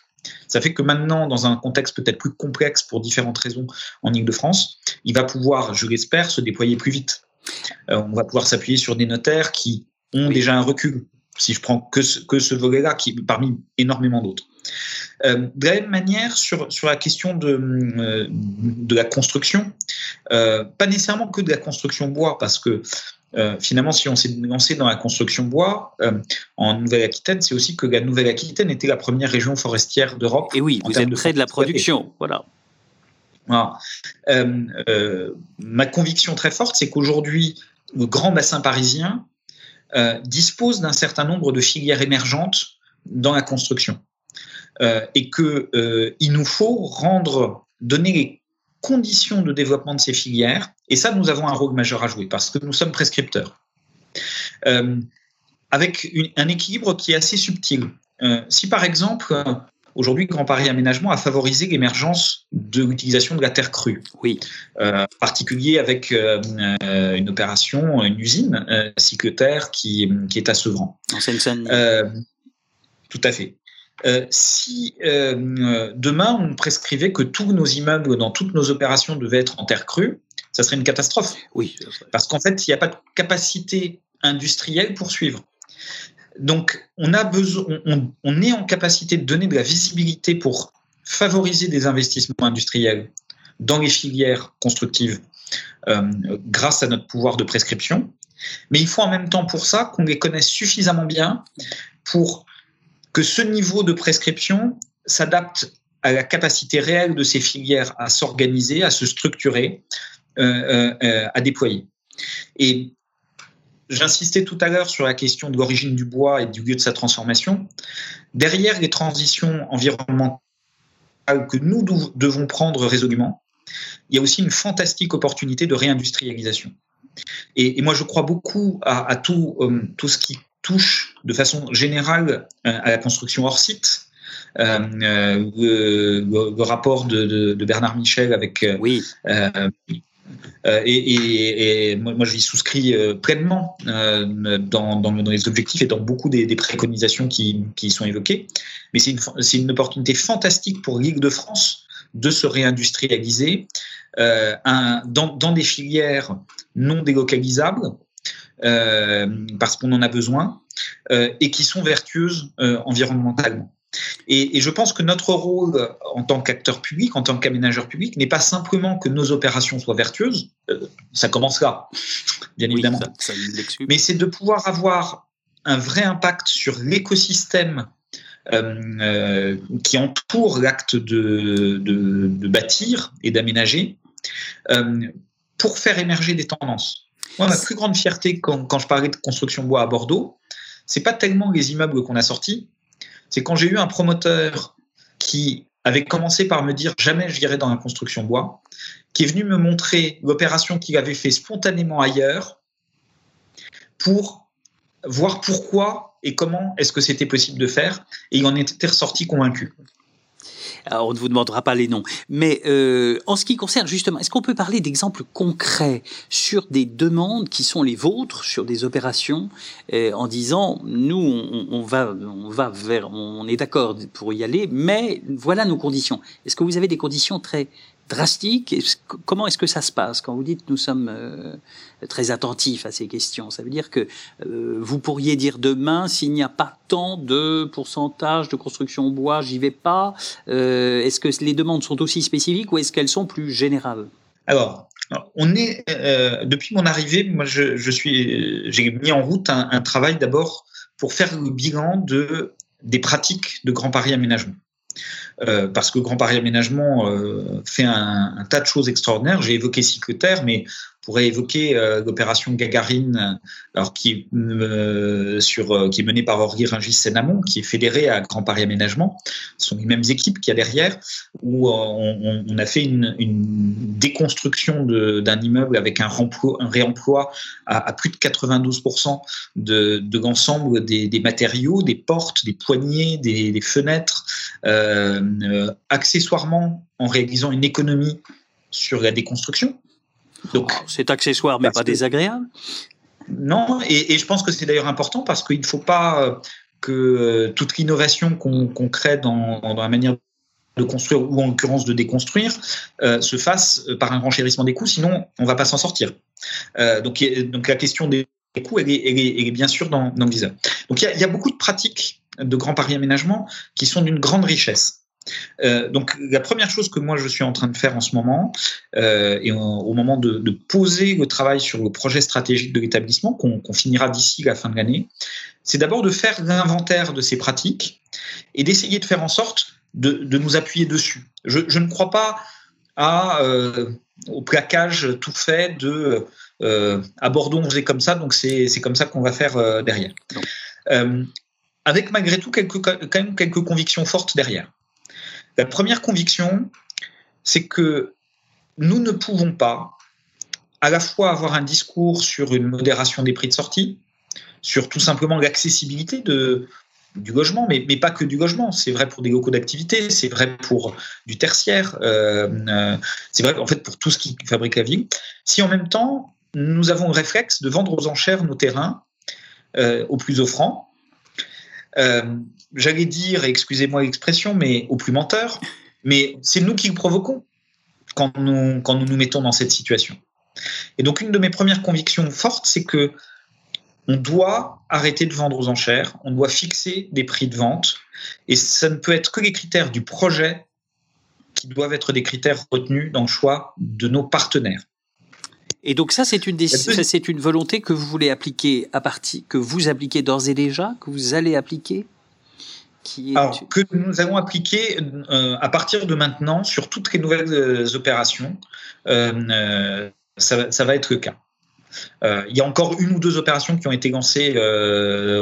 Ça fait que maintenant, dans un contexte peut-être plus complexe pour différentes raisons en Ile-de-France, il va pouvoir, je l'espère, se déployer plus vite. Euh, on va pouvoir s'appuyer sur des notaires qui ont déjà un recul, si je prends que ce, que ce volet-là, qui parmi énormément d'autres. Euh, de la même manière, sur, sur la question de, euh, de la construction, euh, pas nécessairement que de la construction bois, parce que finalement, si on s'est lancé dans la construction bois en Nouvelle-Aquitaine, c'est aussi que la Nouvelle-Aquitaine était la première région forestière d'Europe. Et oui, vous êtes près de la production, voilà. ma conviction très forte, c'est qu'aujourd'hui, le grand bassin parisien dispose d'un certain nombre de filières émergentes dans la construction. Euh, et qu'il euh, nous faut rendre, donner les conditions de développement de ces filières. Et ça, nous avons un rôle majeur à jouer parce que nous sommes prescripteurs. Euh, avec un équilibre qui est assez subtil. si par exemple, aujourd'hui, Grand Paris Aménagement a favorisé l'émergence de l'utilisation de la terre crue. Oui. en particulier avec une opération, une usine cycle terre qui, qui est à Sevran. En Seine-Saint-Denis. tout à fait. Euh, si euh, demain on prescrivait que tous nos immeubles dans toutes nos opérations devaient être en terre crue, ça serait une catastrophe. Oui. Parce qu'en fait, il n'y a pas de capacité industrielle pour suivre. Donc, on a besoin, on, est en capacité de donner de la visibilité pour favoriser des investissements industriels dans les filières constructives euh, grâce à notre pouvoir de prescription. Mais il faut en même temps pour ça qu'on les connaisse suffisamment bien pour que ce niveau de prescription s'adapte à la capacité réelle de ces filières à s'organiser, à se structurer, euh, euh, euh, à déployer. Et j'insistais tout à l'heure sur la question de l'origine du bois et du lieu de sa transformation. Derrière les transitions environnementales que nous devons prendre résolument, il y a aussi une fantastique opportunité de réindustrialisation. Et, moi, je crois beaucoup à, tout, tout ce qui touche de façon générale euh, à la construction hors site. Euh, euh, le, rapport de, Bernard Michel avec oui. et, moi, je y souscris pleinement dans, les objectifs et dans beaucoup des, préconisations qui, qui, sont évoquées. Mais c'est une, une, opportunité fantastique pour l'île de France de se réindustrialiser un, dans, dans, des filières non délocalisables euh, parce qu'on en a besoin, euh, et qui sont vertueuses euh, environnementalement. Et, je pense que notre rôle en tant qu'acteur public, en tant qu'aménageur public, n'est pas simplement que nos opérations soient vertueuses, ça commence là, bien évidemment, mais c'est de pouvoir avoir un vrai impact sur l'écosystème qui entoure l'acte de, de, bâtir et d'aménager pour faire émerger des tendances. Moi, ma plus grande fierté quand, je parlais de construction bois à Bordeaux, c'est pas tellement les immeubles qu'on a sortis, c'est quand j'ai eu un promoteur qui avait commencé par me dire jamais je virais dans la construction bois, qui est venu me montrer l'opération qu'il avait fait spontanément ailleurs pour voir pourquoi et comment est-ce que c'était possible de faire, et il en était ressorti convaincu. Alors, on ne vous demandera pas les noms. Mais euh, en ce qui concerne justement, est-ce qu'on peut parler d'exemples concrets sur des demandes qui sont les vôtres, sur des opérations, euh, en disant, nous, on, va, on va vers, on est d'accord pour y aller, mais voilà nos conditions. Est-ce que vous avez des conditions très drastique. Comment est-ce que ça se passe quand vous dites nous sommes euh, très attentifs à ces questions? Ça veut dire que euh, vous pourriez dire demain s'il n'y a pas tant de pourcentage de construction bois, j'y vais pas. Euh, est-ce que les demandes sont aussi spécifiques ou est-ce qu'elles sont plus générales? Alors, depuis mon arrivée, moi je, suis, j'ai mis en route un, un travail d'abord pour faire le bilan de des pratiques de Grand Paris Aménagement. Euh, parce que Grand Paris Aménagement euh, fait un, tas de choses extraordinaires. J'ai évoqué Cycloterre, mais pourrait évoquer euh, l'opération Gagarine, alors qui, euh, euh, est menée par Henri Ringis Sénamon, qui est fédéré à Grand Paris Aménagement. Ce sont les mêmes équipes qu'il y a derrière, où on, a fait une, déconstruction d'un immeuble avec un, remploi, un réemploi à, plus de 92% de, l'ensemble des, matériaux, des portes, des poignées, des, fenêtres, accessoirement en réalisant une économie sur la déconstruction donc, c'est accessoire, mais pas désagréable. Non, et, et, je pense que c'est d'ailleurs important parce qu'il ne faut pas euh, que euh, toute l'innovation qu'on qu crée dans, dans, la manière de construire ou en l'occurrence de déconstruire euh, se fasse par un renchérissement des coûts, sinon on ne va pas s'en sortir. Euh, donc, donc la question des coûts, elle est, elle est, elle est bien sûr dans, dans le visa. Donc il y, y a beaucoup de pratiques de Grand Paris Aménagement qui sont d'une grande richesse. Euh, donc la première chose que moi je suis en train de faire en ce moment, euh, et au, au moment de, de, poser le travail sur le projet stratégique de l'établissement, qu'on qu finira d'ici la fin de l'année, c'est d'abord de faire l'inventaire de ces pratiques et d'essayer de faire en sorte de, de nous appuyer dessus. Je, je, ne crois pas à, euh, au plaquage tout fait de à Bordeaux on faisait comme ça, donc c'est comme ça qu'on va faire derrière. avec malgré tout quelques, quand même quelques convictions fortes derrière. La première conviction, c'est que nous ne pouvons pas à la fois avoir un discours sur une modération des prix de sortie, sur tout simplement l'accessibilité du logement, mais, pas que du logement. C'est vrai pour des locaux d'activité, c'est vrai pour du tertiaire, euh, euh, c'est vrai en fait pour tout ce qui fabrique la ville. Si en même temps, nous avons le réflexe de vendre aux enchères nos terrains euh, au plus offrant, euh, j'allais dire, excusez-moi l'expression, mais au plus menteur, mais c'est nous qui le provoquons quand nous, quand nous nous mettons dans cette situation. Et donc, une de mes premières convictions fortes, c'est que on doit arrêter de vendre aux enchères, on doit fixer des prix de vente, et ça ne peut être que les critères du projet qui doivent être des critères retenus dans le choix de nos partenaires. Et donc ça, c'est une, c'est une volonté que vous voulez appliquer à partir, que vous appliquez d'ores et déjà, que vous allez appliquer qui est... Alors, que nous allons appliquer euh, à partir de maintenant sur toutes les nouvelles euh, opérations. Euh, ça, ça, va être le cas. il y a encore une ou deux opérations qui ont été lancées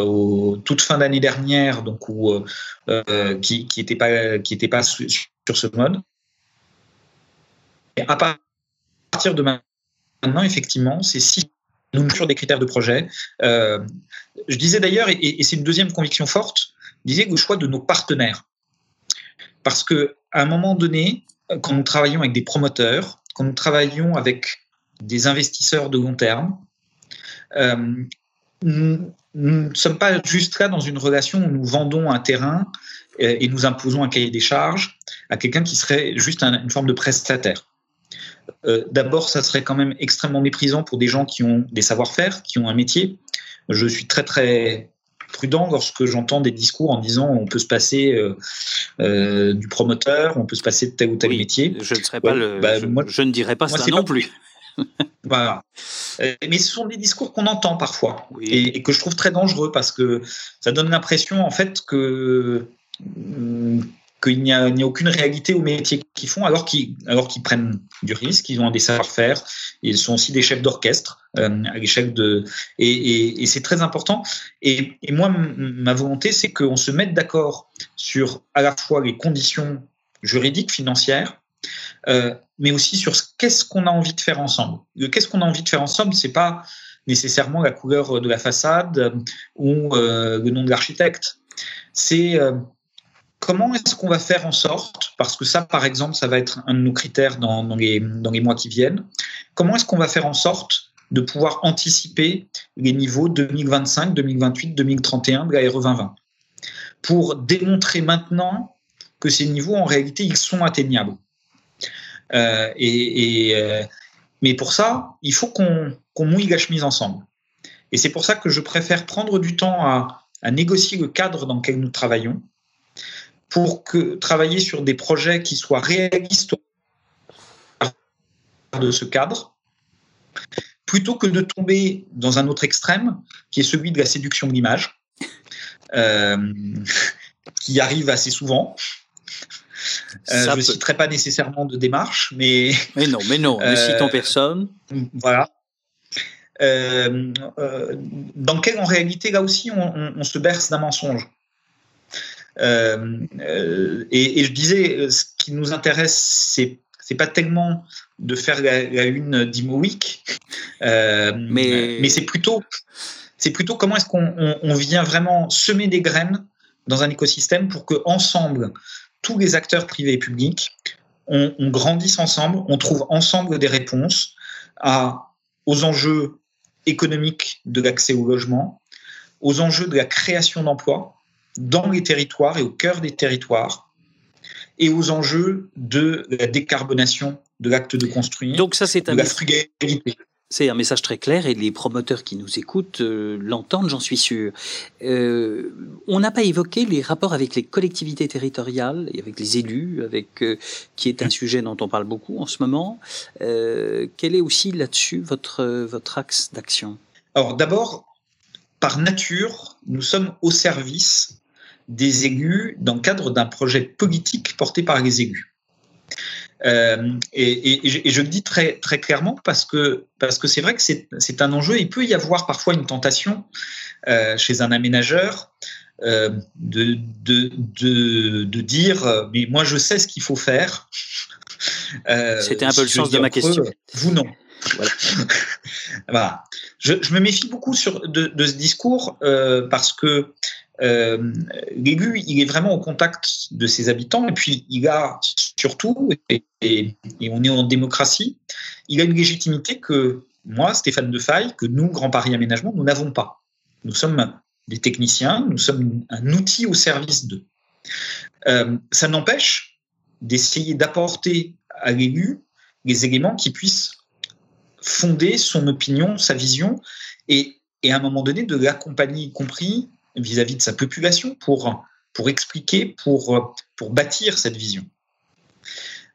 au, toute fin d'année dernière, donc où, qui n'étaient pas, qui pas sur, sur ce mode. Et à partir de maintenant, Maintenant, effectivement, c'est si nous sur des critères de projet. Euh, je disais d'ailleurs, et, c'est une deuxième conviction forte, je disais le choix de nos partenaires. Parce que à un moment donné, quand nous travaillons avec des promoteurs, quand nous travaillons avec des investisseurs de long terme, euh, nous ne sommes pas juste là dans une relation où nous vendons un terrain euh, et nous imposons un cahier des charges à quelqu'un qui serait juste un, une forme de prestataire. Euh, D'abord, ça serait quand même extrêmement méprisant pour des gens qui ont des savoir-faire, qui ont un métier. Je suis très très prudent lorsque j'entends des discours en disant on peut se passer euh, euh, du promoteur, on peut se passer de tel ou tel oui, métier. Je ne serais pas ouais, le, bah, je, moi, je, ne dirais pas moi, ça non pas, plus. [laughs] voilà. Mais ce sont des discours qu'on entend parfois oui. et, et, que je trouve très dangereux parce que ça donne l'impression en fait que qu'il n'y a, a, aucune réalité au métier qu'ils font, alors qu'ils alors qu'ils prennent du risque, ils ont des savoir-faire, ils sont aussi des chefs d'orchestre euh, à l'échelle de et, et, et c'est très important. Et, et moi, ma volonté, c'est qu'on se mette d'accord sur à la fois les conditions juridiques, financières, euh, mais aussi sur qu'est-ce qu'on a envie de faire ensemble. Qu'est-ce qu'on a envie de faire ensemble, c'est pas nécessairement la couleur de la façade ou euh, le nom de l'architecte. C'est euh, comment est-ce qu'on va faire en sorte, parce que ça, par exemple, ça va être un de nos critères dans, les, mois qui viennent, comment est-ce qu'on va faire en sorte de pouvoir anticiper les niveaux 2025, 2028, 2031 de la RE 2020 pour démontrer maintenant que ces niveaux, en réalité, ils sont atteignables. Euh, et, euh, mais pour ça, il faut qu'on qu mouille la chemise ensemble. Et c'est pour ça que je préfère prendre du temps à négocier le cadre dans lequel nous travaillons, pour que travailler sur des projets qui soient réalistes de ce cadre plutôt que de tomber dans un autre extrême, qui est celui de la séduction de l'image, euh, [laughs] qui arrive assez souvent. Euh, je ne citerai pas nécessairement de démarche, mais. [laughs] Mais non, mais non, ne citons personne. Voilà. dans lequel, en réalité, là aussi, on se berce d'un mensonge. Euh, euh, et, je disais, euh, ce qui nous intéresse, c'est c'est pas tellement de faire la, une d'Imo Week, mais, mais c'est plutôt c'est plutôt comment est-ce qu'on on, vient vraiment semer des graines dans un écosystème pour que ensemble tous les acteurs privés et publics on, on grandisse ensemble, on trouve ensemble des réponses à, aux enjeux économiques de l'accès au logement, aux enjeux de la création d'emplois, dans les territoires et au cœur des territoires et aux enjeux de la décarbonation de l'acte de construire. Donc ça, c'est un la frugalité. C'est un message très clair et les promoteurs qui nous écoutent euh, l'entendent, j'en suis sûr. Euh, on n'a pas évoqué les rapports avec les collectivités territoriales et avec les élus, avec euh, qui est un sujet dont on parle beaucoup en ce moment. quel est aussi là-dessus votre votre axe d'action? Alors d'abord, par nature, nous sommes au service des aigus dans le cadre d'un projet politique porté par les aigus. Euh, et, je, le dis très, très clairement parce que parce que c'est vrai que c'est un enjeu. Il peut y avoir parfois une tentation euh, chez un aménageur euh, de, de, de, de, dire mais moi je sais ce qu'il faut faire. C'était un peu le sens de ma question. Vous non. Voilà. [laughs] voilà. Je, je, me méfie beaucoup sur, de, de ce discours parce que euh, L'élu, il est vraiment au contact de ses habitants et puis il a surtout, et, on est en démocratie, il a une légitimité que moi, Stéphane Defaille, que nous, Grand Paris Aménagement, nous n'avons pas. Nous sommes des techniciens, nous sommes un outil au service d'eux. Euh, ça n'empêche d'essayer d'apporter à l'élu les éléments qui puissent fonder son opinion, sa vision, et, et à un moment donné de l'accompagner, y compris vis-à-vis de sa population pour, pour expliquer, pour, pour bâtir cette vision.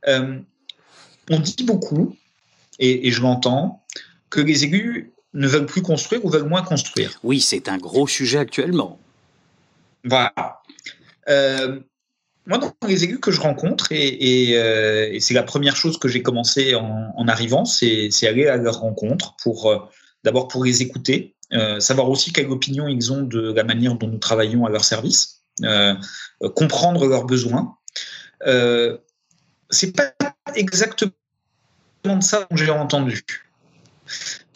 Euh, on dit beaucoup, et, je l'entends, que les élus ne veulent plus construire ou veulent moins construire. Oui, c'est un gros sujet actuellement. Voilà. Euh, moi, dans les élus que je rencontre, et, euh, c'est la première chose que j'ai commencé en, en arrivant, c'est aller à leur rencontre pour d'abord pour les écouter, euh, savoir aussi quelle opinion ils ont de la manière dont nous travaillons à leur service, euh, comprendre leurs besoins. Euh, c'est pas exactement de ça que j'ai entendu.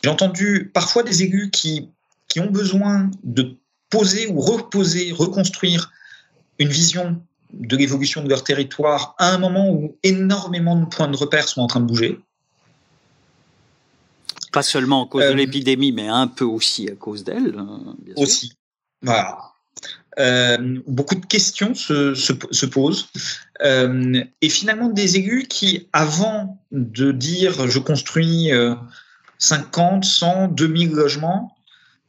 J'ai entendu parfois des élus qui, qui ont besoin de poser ou reposer, reconstruire une vision de l'évolution de leur territoire à un moment où énormément de points de repère sont en train de bouger. Pas seulement à cause de euh, l'épidémie, mais un peu aussi à cause d'elle. Hein, aussi. Voilà. Euh, beaucoup de questions se, se, posent. Euh, et finalement, des aigus qui, avant de dire je construis 50, 100, 2000 logements,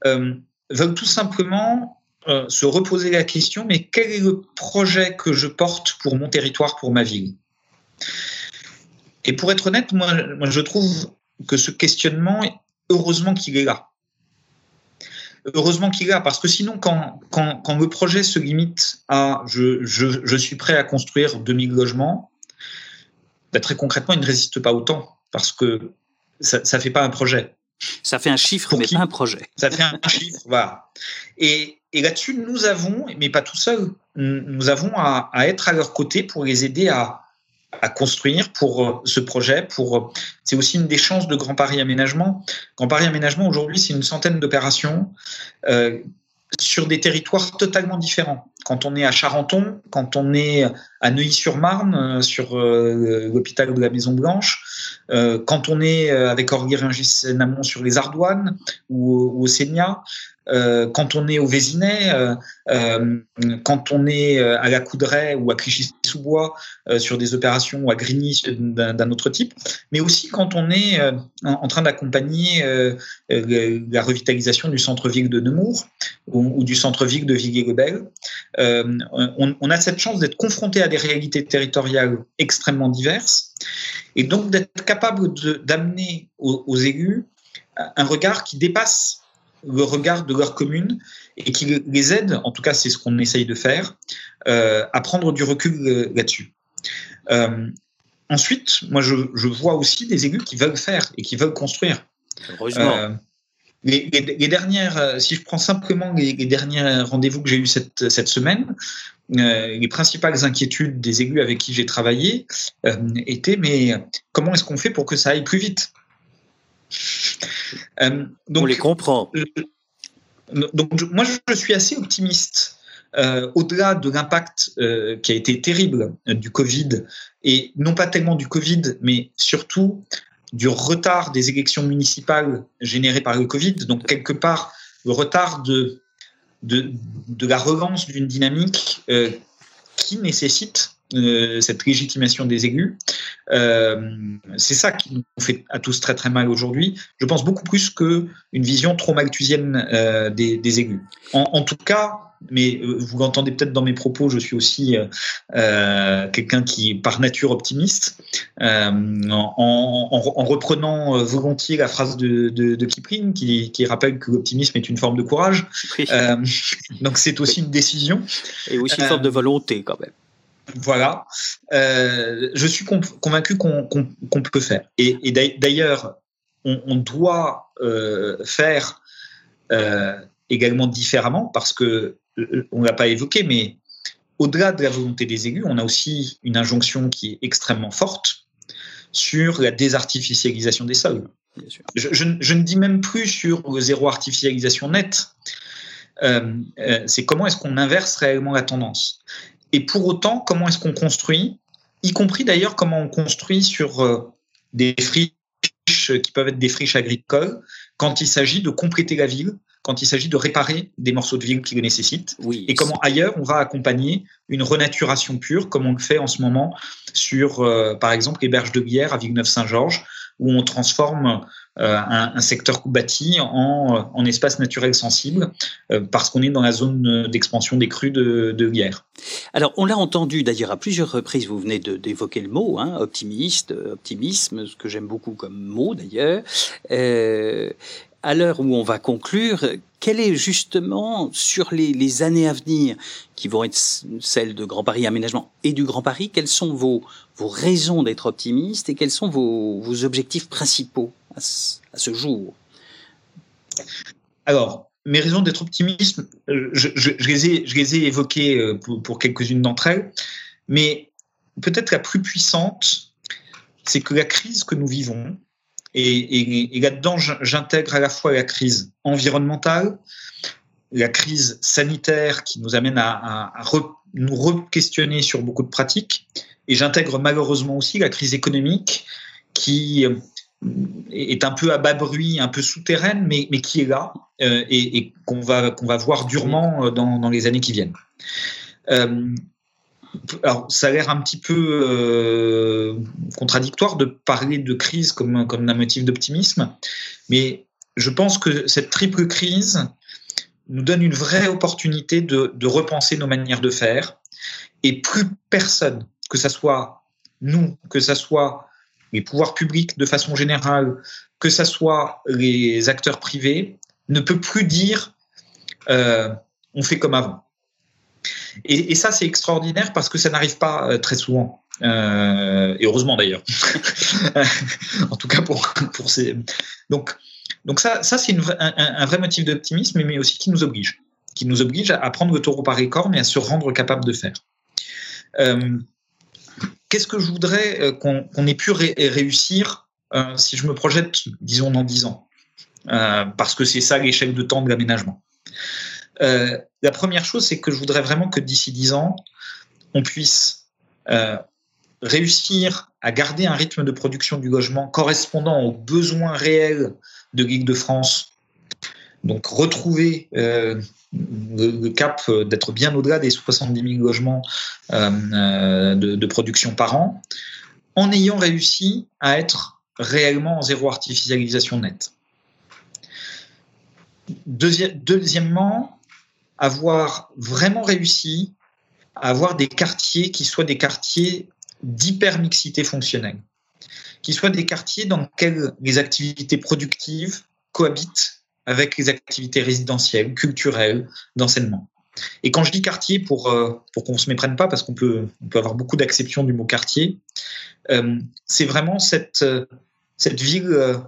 veulent tout simplement se reposer la question mais quel est le projet que je porte pour mon territoire, pour ma ville? Et pour être honnête, moi, moi je trouve que ce questionnement, heureusement qu'il est là. Heureusement qu'il est là, parce que sinon, quand, quand, quand le projet se limite à je, je, je, suis prêt à construire 2000 logements, ben, très concrètement, il ne résiste pas autant, parce que ça ne fait pas un projet. Ça fait un chiffre, mais pas un projet. Ça fait un chiffre, voilà. Et, et là-dessus, nous avons, mais pas tout seul, nous avons à, à être à leur côté pour les aider à, à construire pour euh, ce projet. Pour euh, c'est aussi une des chances de Grand Paris Aménagement. Grand Paris Aménagement aujourd'hui, c'est une centaine d'opérations euh, sur des territoires totalement différents. Quand on est à Charenton, quand on est à Neuilly-sur-Marne, euh, sur euh, l'hôpital de la Maison Blanche, euh, quand on est avec Orgueil-Rungis-Namont sur les Ardoines ou, ou au Sénia, quand on est au Vésinet, euh, euh, quand on est à la Coudray ou à Clichy-sous-Bois sur des opérations ou à Grigny d'un autre type, mais aussi quand on est en, train d'accompagner la revitalisation du centre-ville de Nemours ou, du centre-ville de Villiers-le-Bel. On, on, a cette chance d'être confronté à des réalités territoriales extrêmement diverses et donc d'être capable d'amener aux, aux, élus un regard qui dépasse le regard de leur commune et qui les aide, en tout cas c'est ce qu'on essaye de faire, euh, à prendre du recul là-dessus. Euh, ensuite, moi je, vois aussi des élus qui veulent faire et qui veulent construire. Heureusement. Euh, les, dernières, si je prends simplement les, derniers rendez-vous que j'ai eu cette, cette semaine, les principales inquiétudes des élus avec qui j'ai travaillé étaient mais comment est-ce qu'on fait pour que ça aille plus vite? Donc, On les comprend. donc moi je suis assez optimiste euh, au-delà de l'impact euh, qui a été terrible euh, du Covid, et non pas tellement du Covid, mais surtout du retard des élections municipales générées par le Covid, donc quelque part le retard de, de, de la relance d'une dynamique qui nécessite cette légitimation des élus. c'est ça qui nous fait à tous très très mal aujourd'hui. Je pense beaucoup plus qu'une vision trop malthusienne des, des élus. En, en, tout cas, mais euh, vous l'entendez peut-être dans mes propos, je suis aussi euh, euh quelqu'un qui par nature optimiste, euh, en, en, en, reprenant volontiers la phrase de, de, de Kipling qui, qui, rappelle que l'optimisme est une forme de courage. [laughs] donc c'est aussi une décision. Et aussi une forme de volonté quand même. Voilà. je suis convaincu qu'on peut faire. Et, et d'ailleurs, on, on, doit faire également différemment parce que euh, on ne l'a pas évoqué, mais au-delà de la volonté des élus, on a aussi une injonction qui est extrêmement forte sur la désartificialisation des sols. Je, ne dis même plus sur le zéro artificialisation net. Euh, euh, c'est comment est-ce qu'on inverse réellement la tendance. Et pour autant, comment est-ce qu'on construit, y compris d'ailleurs comment on construit sur des friches qui peuvent être des friches agricoles, quand il s'agit de compléter la ville quand il s'agit de réparer des morceaux de ville qui le nécessitent. Oui, et comment ailleurs on va accompagner une renaturation pure, comme on le fait en ce moment sur, euh, par exemple, les berges de Bière à Villeneuve-Saint-Georges, où on transforme euh, un, secteur bâti en, espace naturel sensible, euh, parce qu'on est dans la zone d'expansion des crues de, Bière. Alors, on l'a entendu d'ailleurs à plusieurs reprises, vous venez d'évoquer le mot, hein, optimiste, optimisme, ce que j'aime beaucoup comme mot d'ailleurs. Euh, à l'heure où on va conclure, quelle est justement sur les, années à venir, qui vont être celles de Grand Paris Aménagement et du Grand Paris, quelles sont vos, vos raisons d'être optimiste et quels sont vos, vos objectifs principaux à ce, jour? Alors, mes raisons d'être optimiste, je, je, les ai, je les ai évoquées euh, pour quelques-unes d'entre elles, mais peut-être la plus puissante, c'est que la crise que nous vivons, et, là-dedans, j'intègre à la fois la crise environnementale, la crise sanitaire qui nous amène à, nous re-questionner sur beaucoup de pratiques, et j'intègre malheureusement aussi la crise économique qui euh, est un peu à bas bruit, un peu souterraine, mais, qui est là euh, et, qu'on va, qu'on va voir durement euh, dans, les années qui viennent alors, ça a l'air un petit peu euh, contradictoire de parler de crise comme, comme un motif d'optimisme, mais je pense que cette triple crise nous donne une vraie opportunité de, de repenser nos manières de faire, et plus personne, que ce soit nous, que ce soit les pouvoirs publics de façon générale, que ce soit les acteurs privés, ne peut plus dire euh, on fait comme avant. Et, ça, c'est extraordinaire parce que ça n'arrive pas euh, très souvent. Euh, et heureusement d'ailleurs. [laughs] en tout cas pour, pour ces. Donc, donc ça, ça c'est un, vrai motif d'optimisme, mais aussi qui nous oblige. Qui nous oblige à prendre le taureau par les cornes et à se rendre capable de faire. Euh, qu'est-ce que je voudrais qu'on ait pu réussir si je me projette, disons, dans 10 ans? Parce que c'est ça l'échelle de temps de l'aménagement. Euh, la première chose, c'est que je voudrais vraiment que d'ici dix ans, on puisse euh, réussir à garder un rythme de production du logement correspondant aux besoins réels de l'île de France. Donc retrouver euh, le, cap d'être bien au-delà des 70 000 logements de, production par an, en ayant réussi à être réellement en zéro artificialisation nette. deuxièmement, avoir vraiment réussi à avoir des quartiers qui soient des quartiers d'hypermixité fonctionnelle, qui soient des quartiers dans lesquels les activités productives cohabitent avec les activités résidentielles, culturelles, d'enseignement. Et quand je dis quartier, pour, euh, pour qu'on ne se méprenne pas, parce qu'on peut, on peut avoir beaucoup d'acception du mot quartier, euh, c'est vraiment cette, euh, cette ville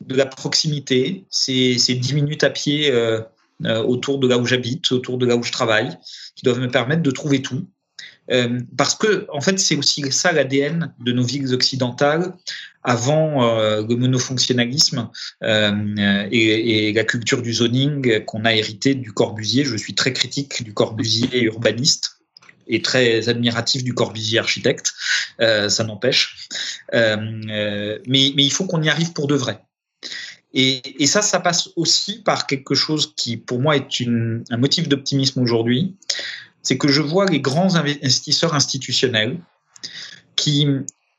de la proximité, c'est 10 minutes à pied autour de là où j'habite, autour de là où je travaille, qui doivent me permettre de trouver tout. Euh, parce que, en fait, c'est aussi ça l'ADN de nos villes occidentales avant euh, le monofonctionnalisme euh, et, la culture du zoning qu'on a hérité du Corbusier. Je suis très critique du Corbusier urbaniste et très admiratif du Corbusier architecte, euh, ça n'empêche. Euh, mais, il faut qu'on y arrive pour de vrai. Et, et, ça, ça passe aussi par quelque chose qui, pour moi, est une, un motif d'optimisme aujourd'hui, c'est que je vois les grands investisseurs institutionnels qui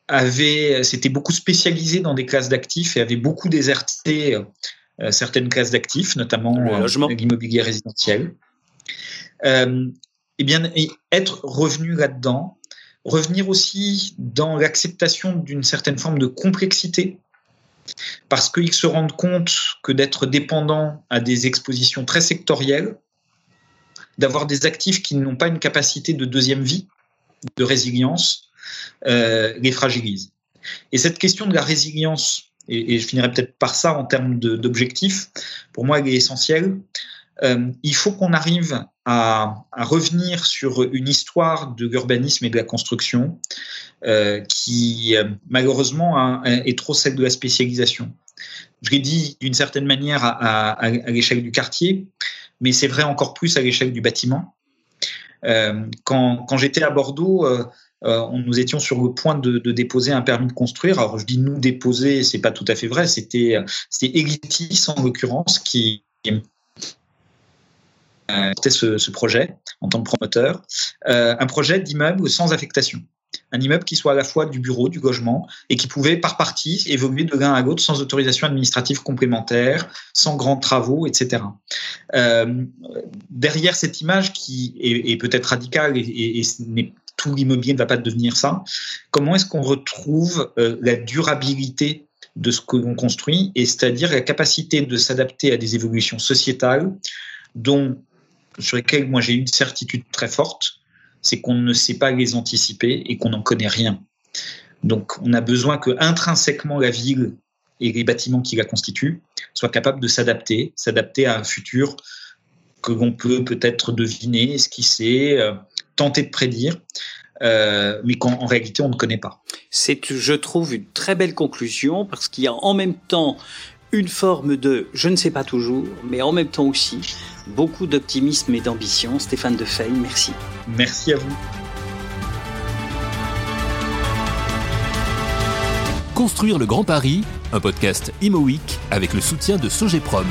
avaient, s'étaient beaucoup spécialisés dans des classes d'actifs et avaient beaucoup déserté euh, certaines classes d'actifs, notamment euh, l'immobilier résidentiel. Euh, et bien, être revenu là-dedans, revenir aussi dans l'acceptation d'une certaine forme de complexité, parce qu'ils se rendent compte que d'être dépendant à des expositions très sectorielles, d'avoir des actifs qui n'ont pas une capacité de deuxième vie, de résilience, euh, les fragilise. Et cette question de la résilience, et, je finirai peut-être par ça en termes d'objectifs, pour moi, elle est essentielle. Euh, il faut qu'on arrive à, revenir sur une histoire de l'urbanisme et de la construction euh, qui, malheureusement, est trop celle de la spécialisation. Je l'ai dit d'une certaine manière à, l'échelle du quartier, mais c'est vrai encore plus à l'échelle du bâtiment. Euh, quand, j'étais à Bordeaux, euh, euh, nous étions sur le point de, de, déposer un permis de construire. Alors je dis nous déposer, c'est pas tout à fait vrai. C'était c'était Elitis en l'occurrence qui portait ce, ce, projet en tant que promoteur, un projet d'immeuble sans affectation un immeuble qui soit à la fois du bureau, du logement, et qui pouvait par partie évoluer de l'un à l'autre sans autorisation administrative complémentaire, sans grands travaux, etc. Euh, derrière cette image qui est, peut-être radicale et, tout l'immobilier ne va pas devenir ça, comment est-ce qu'on retrouve euh, la durabilité de ce que l'on construit, et c'est-à-dire la capacité de s'adapter à des évolutions sociétales dont sur lesquelles moi j'ai une certitude très forte, c'est qu'on ne sait pas les anticiper et qu'on n'en connaît rien. Donc, on a besoin que intrinsèquement la ville et les bâtiments qui la constituent soient capables de s'adapter, s'adapter à un futur que l'on peut peut-être deviner, esquisser, euh, tenter de prédire, euh, mais qu'en réalité on ne connaît pas. C'est, je trouve, une très belle conclusion parce qu'il y a en même temps une forme de je ne sais pas toujours, mais en même temps aussi beaucoup d'optimisme et d'ambition. Stéphane Defeil, merci. Merci à vous. Construire le Grand Paris, un podcast Imo avec le soutien de Sogeprom.